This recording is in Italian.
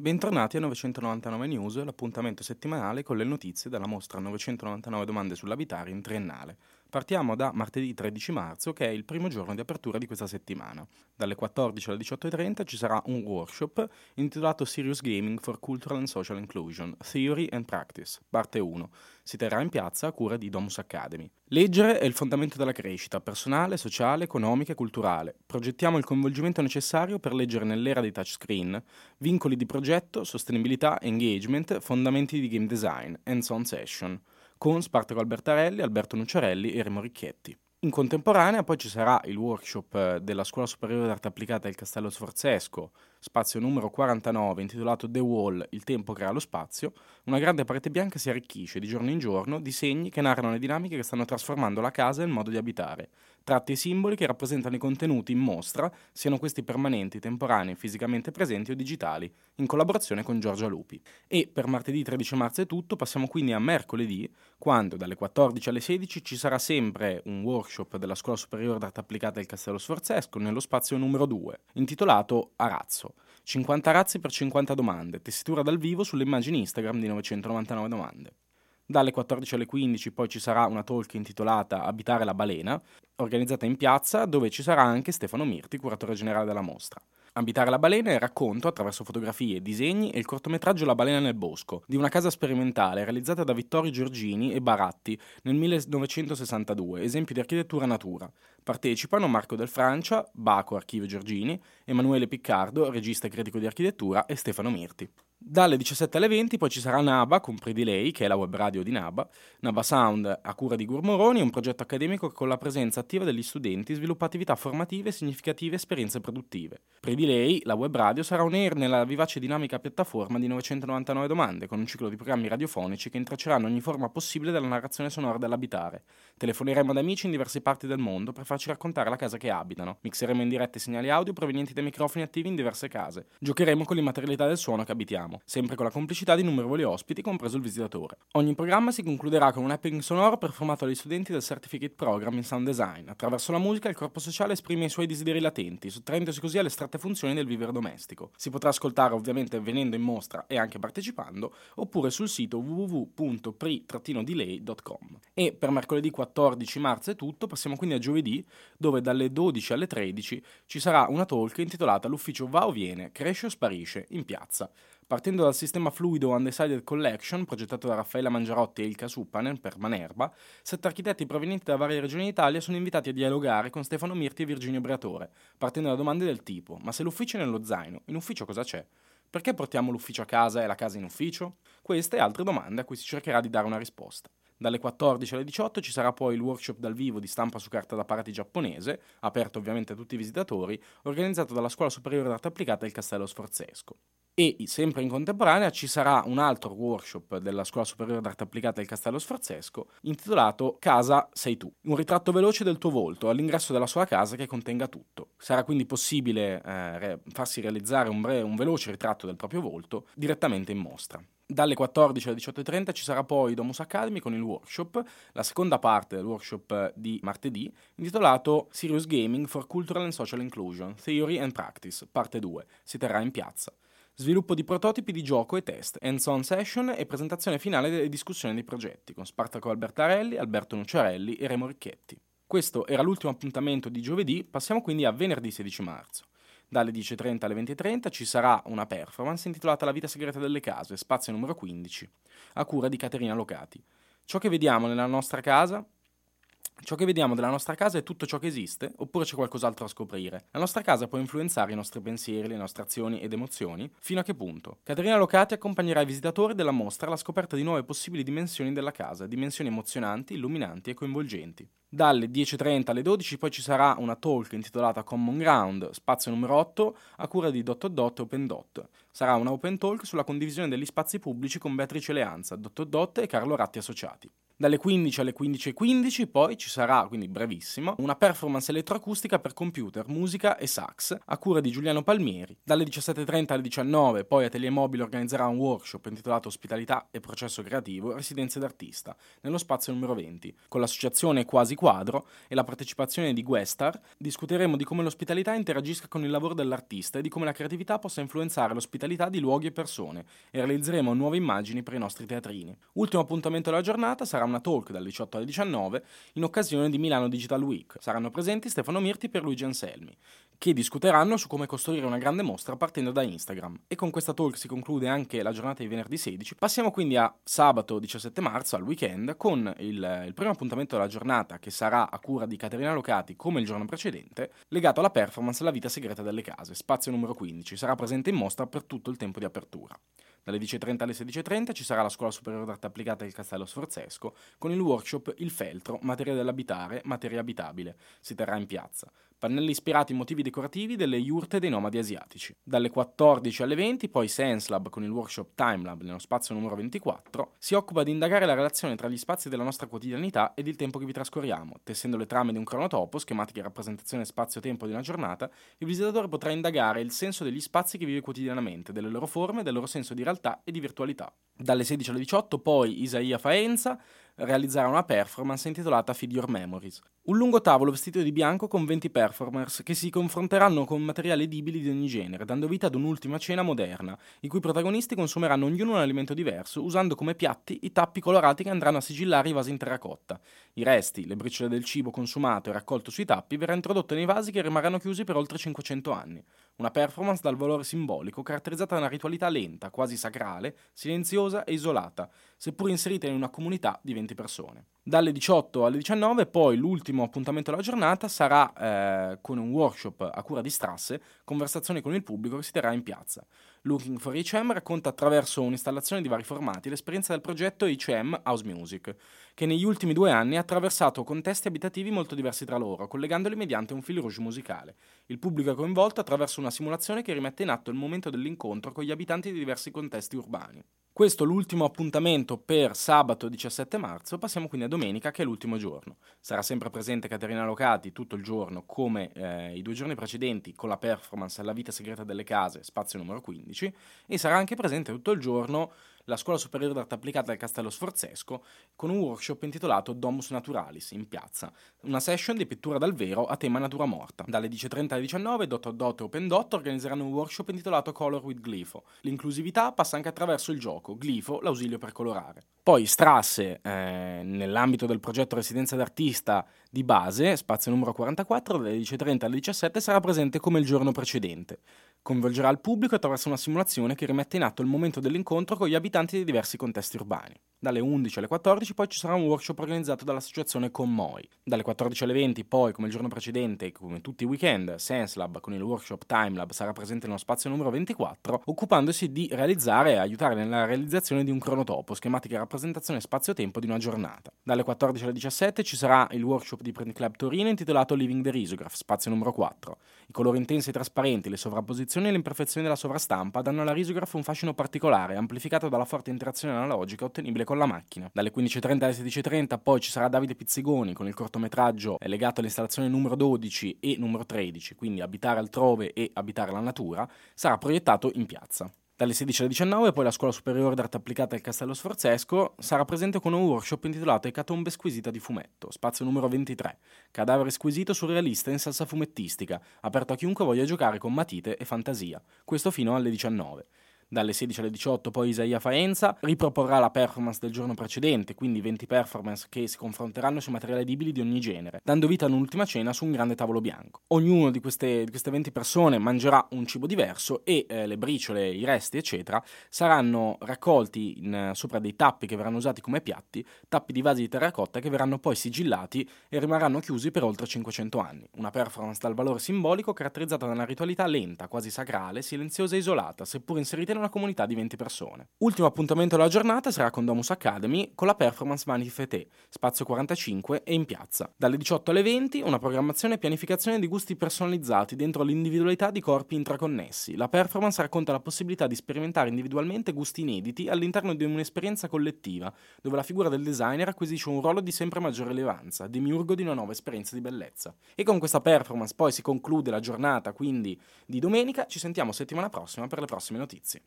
Bentornati a 999 News, l'appuntamento settimanale con le notizie della mostra 999 domande sull'abitare in triennale. Partiamo da martedì 13 marzo, che è il primo giorno di apertura di questa settimana. Dalle 14 alle 18.30 ci sarà un workshop intitolato Serious Gaming for Cultural and Social Inclusion, Theory and Practice, parte 1. Si terrà in piazza a cura di Domus Academy. Leggere è il fondamento della crescita personale, sociale, economica e culturale. Progettiamo il coinvolgimento necessario per leggere nell'era dei touchscreen, vincoli di progetto, sostenibilità, engagement, fondamenti di game design, hands-on session con Spartaco Albertarelli, Alberto Nucciarelli e Remo Ricchetti. In contemporanea poi ci sarà il workshop eh, della Scuola Superiore d'Arte Applicata del Castello Sforzesco, spazio numero 49, intitolato The Wall, il tempo crea lo spazio. Una grande parete bianca si arricchisce di giorno in giorno di segni che narrano le dinamiche che stanno trasformando la casa e il modo di abitare. Tratti simboli che rappresentano i contenuti in mostra, siano questi permanenti, temporanei, fisicamente presenti o digitali, in collaborazione con Giorgia Lupi. E per martedì 13 marzo è tutto, passiamo quindi a mercoledì, quando dalle 14 alle 16 ci sarà sempre un workshop della Scuola Superiore d'Arte Applicata del Castello Sforzesco nello spazio numero 2, intitolato Arazzo. 50 razzi per 50 domande, tessitura dal vivo sulle immagini Instagram di 999 domande. Dalle 14 alle 15 poi ci sarà una talk intitolata Abitare la balena, organizzata in piazza, dove ci sarà anche Stefano Mirti, curatore generale della mostra. Abitare la balena è il racconto, attraverso fotografie, disegni e il cortometraggio La balena nel bosco, di una casa sperimentale realizzata da Vittorio Giorgini e Baratti nel 1962, esempio di architettura natura. Partecipano Marco Del Francia, Baco Archivio Giorgini, Emanuele Piccardo, regista e critico di architettura, e Stefano Mirti. Dalle 17 alle 20 poi ci sarà Naba con Predilei, che è la web radio di Naba, Naba Sound a cura di Gurmoroni, un progetto accademico che con la presenza attiva degli studenti sviluppa attività formative significative esperienze produttive. Predilei, la web radio, sarà un air nella vivace e dinamica piattaforma di 999 domande, con un ciclo di programmi radiofonici che intrecceranno ogni forma possibile della narrazione sonora dell'abitare. Telefoneremo ad amici in diverse parti del mondo per farci raccontare la casa che abitano. Mixeremo in diretta i segnali audio provenienti dai microfoni attivi in diverse case. Giocheremo con l'immaterialità del suono che abitiamo parliamo, sempre con la complicità di innumerevoli ospiti, compreso il visitatore. Ogni programma si concluderà con un happening sonoro performato dagli studenti del Certificate Program in Sound Design. Attraverso la musica il corpo sociale esprime i suoi desideri latenti, sottraendosi così alle estratte funzioni del vivere domestico. Si potrà ascoltare ovviamente venendo in mostra e anche partecipando, oppure sul sito www.pri-delay.com. E per mercoledì 14 marzo è tutto, passiamo quindi a giovedì, dove dalle 12 alle 13 ci sarà una talk intitolata L'ufficio va o viene, cresce o sparisce, in piazza. Partendo dal sistema fluido Undecided Collection, progettato da Raffaella Mangiarotti e Ilka Suppanen per Manerba, sette architetti provenienti da varie regioni d'Italia sono invitati a dialogare con Stefano Mirti e Virginio Briatore, partendo da domande del tipo: Ma se l'ufficio è nello zaino, in ufficio cosa c'è? Perché portiamo l'ufficio a casa e la casa in ufficio? Queste e altre domande a cui si cercherà di dare una risposta. Dalle 14 alle 18 ci sarà poi il workshop dal vivo di stampa su carta da parati giapponese, aperto ovviamente a tutti i visitatori, organizzato dalla Scuola Superiore d'Arte Applicata del Castello Sforzesco. E sempre in contemporanea ci sarà un altro workshop della Scuola Superiore d'Arte Applicata del Castello Sforzesco intitolato Casa sei tu, un ritratto veloce del tuo volto all'ingresso della sua casa che contenga tutto. Sarà quindi possibile eh, farsi realizzare un, bre- un veloce ritratto del proprio volto direttamente in mostra. Dalle 14 alle 18.30 ci sarà poi Domus Academy con il workshop, la seconda parte del workshop di martedì, intitolato Serious Gaming for Cultural and Social Inclusion, Theory and Practice, parte 2. Si terrà in piazza. Sviluppo di prototipi di gioco e test, hands-on session e presentazione finale delle discussioni dei progetti con Spartaco Albertarelli, Alberto Nucciarelli e Remo Ricchetti. Questo era l'ultimo appuntamento di giovedì, passiamo quindi a venerdì 16 marzo. Dalle 10.30 alle 20.30 ci sarà una performance intitolata La vita segreta delle case, spazio numero 15, a cura di Caterina Locati. Ciò che vediamo nella nostra casa Ciò che vediamo della nostra casa è tutto ciò che esiste, oppure c'è qualcos'altro da scoprire? La nostra casa può influenzare i nostri pensieri, le nostre azioni ed emozioni? Fino a che punto? Caterina Locati accompagnerà i visitatori della mostra alla scoperta di nuove possibili dimensioni della casa, dimensioni emozionanti, illuminanti e coinvolgenti. Dalle 10.30 alle 12 poi ci sarà una talk intitolata Common Ground, spazio numero 8, a cura di Dot Dot Open Dot. Sarà una open talk sulla condivisione degli spazi pubblici con Beatrice Leanza, Dot Dot e Carlo Ratti Associati. Dalle 15 alle 15.15 poi ci sarà, quindi brevissimo, una performance elettroacustica per computer, musica e sax a cura di Giuliano Palmieri. Dalle 17.30 alle 19 poi Atelier Mobile organizzerà un workshop intitolato Ospitalità e processo creativo, residenze d'artista, nello spazio numero 20. Con l'associazione Quasi Quadro e la partecipazione di Guestar discuteremo di come l'ospitalità interagisca con il lavoro dell'artista e di come la creatività possa influenzare l'ospitalità di luoghi e persone e realizzeremo nuove immagini per i nostri teatrini. Ultimo appuntamento della giornata sarà una talk dalle 18 alle 19 in occasione di Milano Digital Week. Saranno presenti Stefano Mirti e Luigi Anselmi, che discuteranno su come costruire una grande mostra partendo da Instagram. E con questa talk si conclude anche la giornata di venerdì 16. Passiamo quindi a sabato 17 marzo, al weekend, con il, il primo appuntamento della giornata che sarà a cura di Caterina Locati come il giorno precedente, legato alla performance La vita segreta delle case, spazio numero 15. Sarà presente in mostra per tutto il tempo di apertura. Dalle 10.30 alle 16.30 ci sarà la Scuola Superiore d'Arte Applicata del Castello Sforzesco con il workshop Il Feltro, materia dell'abitare, materia abitabile. Si terrà in piazza pannelli ispirati in motivi decorativi delle iurte dei nomadi asiatici. Dalle 14 alle 20, poi Sense Lab con il workshop Timelab nello spazio numero 24, si occupa di indagare la relazione tra gli spazi della nostra quotidianità ed il tempo che vi trascorriamo. Tessendo le trame di un cronotopo, schematica rappresentazione spazio-tempo di una giornata, il visitatore potrà indagare il senso degli spazi che vive quotidianamente, delle loro forme, del loro senso di realtà e di virtualità. Dalle 16 alle 18, poi Isaia Faenza, realizzerà una performance intitolata Feed Your Memories. Un lungo tavolo vestito di bianco con 20 performers che si confronteranno con materiali edibili di ogni genere, dando vita ad un'ultima cena moderna, i cui protagonisti consumeranno ognuno un alimento diverso, usando come piatti i tappi colorati che andranno a sigillare i vasi in terracotta. I resti, le briciole del cibo consumato e raccolto sui tappi, verrà introdotto nei vasi che rimarranno chiusi per oltre 500 anni. Una performance dal valore simbolico caratterizzata da una ritualità lenta, quasi sacrale, silenziosa e isolata, seppur inserita in una comunità di 20 persone. Dalle 18 alle 19 poi l'ultimo appuntamento della giornata sarà eh, con un workshop a cura di Strasse, conversazioni con il pubblico che si terrà in piazza. Looking for HM racconta attraverso un'installazione di vari formati l'esperienza del progetto HM House Music, che negli ultimi due anni ha attraversato contesti abitativi molto diversi tra loro, collegandoli mediante un fil rouge musicale. Il pubblico è coinvolto attraverso una simulazione che rimette in atto il momento dell'incontro con gli abitanti di diversi contesti urbani. Questo è l'ultimo appuntamento per sabato 17 marzo, passiamo quindi a domenica che è l'ultimo giorno. Sarà sempre presente Caterina Locati tutto il giorno come eh, i due giorni precedenti con la performance La vita segreta delle case, spazio numero 15, e sarà anche presente tutto il giorno la Scuola Superiore d'Arte Applicata del Castello Sforzesco con un workshop intitolato Domus Naturalis in piazza, una session di pittura dal vero a tema natura morta. Dalle 10.30 alle 19 Dot Dot e Open Dot organizzeranno un workshop intitolato Color with Glifo. L'inclusività passa anche attraverso il gioco, Glifo, l'ausilio per colorare. Poi Strasse, eh, nell'ambito del progetto Residenza d'Artista di base, spazio numero 44, dalle 10.30 alle 17 sarà presente come il giorno precedente. Coinvolgerà il pubblico attraverso una simulazione che rimette in atto il momento dell'incontro con gli abitanti di diversi contesti urbani. Dalle 11 alle 14 poi ci sarà un workshop organizzato dall'associazione Conmoi. Dalle 14 alle 20 poi, come il giorno precedente e come tutti i weekend, SenseLab con il workshop Timelab sarà presente nello spazio numero 24, occupandosi di realizzare e aiutare nella realizzazione di un cronotopo, schematica rappresentazione spazio-tempo di una giornata. Dalle 14 alle 17 ci sarà il workshop di Print Club Torino intitolato Living the Risograph, spazio numero 4. I colori intensi e trasparenti, le sovrapposizioni e le imperfezioni della sovrastampa danno alla risograph un fascino particolare, amplificato dalla forte interazione analogica ottenibile con la macchina. Dalle 15.30 alle 16.30 poi ci sarà Davide Pizzigoni con il cortometraggio legato all'installazione numero 12 e numero 13, quindi Abitare altrove e Abitare la natura, sarà proiettato in piazza. Dalle 16 alle 19 poi la Scuola Superiore d'Arte Applicata del Castello Sforzesco sarà presente con un workshop intitolato Ecatombe Squisita di Fumetto, spazio numero 23, cadavere squisito surrealista in salsa fumettistica, aperto a chiunque voglia giocare con matite e fantasia, questo fino alle 19 dalle 16 alle 18 poi Isaia Faenza riproporrà la performance del giorno precedente, quindi 20 performance che si confronteranno su materiali edibili di ogni genere, dando vita ad un'ultima cena su un grande tavolo bianco. Ognuno di queste, di queste 20 persone mangerà un cibo diverso e eh, le briciole, i resti, eccetera, saranno raccolti in, sopra dei tappi che verranno usati come piatti, tappi di vasi di terracotta che verranno poi sigillati e rimarranno chiusi per oltre 500 anni. Una performance dal valore simbolico caratterizzata da una ritualità lenta, quasi sacrale, silenziosa e isolata, seppur inserita in una comunità di 20 persone. Ultimo appuntamento della giornata sarà con Domus Academy con la performance Vanity Fete, spazio 45 e in piazza. Dalle 18 alle 20 una programmazione e pianificazione di gusti personalizzati dentro l'individualità di corpi intraconnessi. La performance racconta la possibilità di sperimentare individualmente gusti inediti all'interno di un'esperienza collettiva, dove la figura del designer acquisisce un ruolo di sempre maggiore rilevanza, demiurgo di una nuova esperienza di bellezza. E con questa performance poi si conclude la giornata, quindi di domenica, ci sentiamo settimana prossima per le prossime notizie.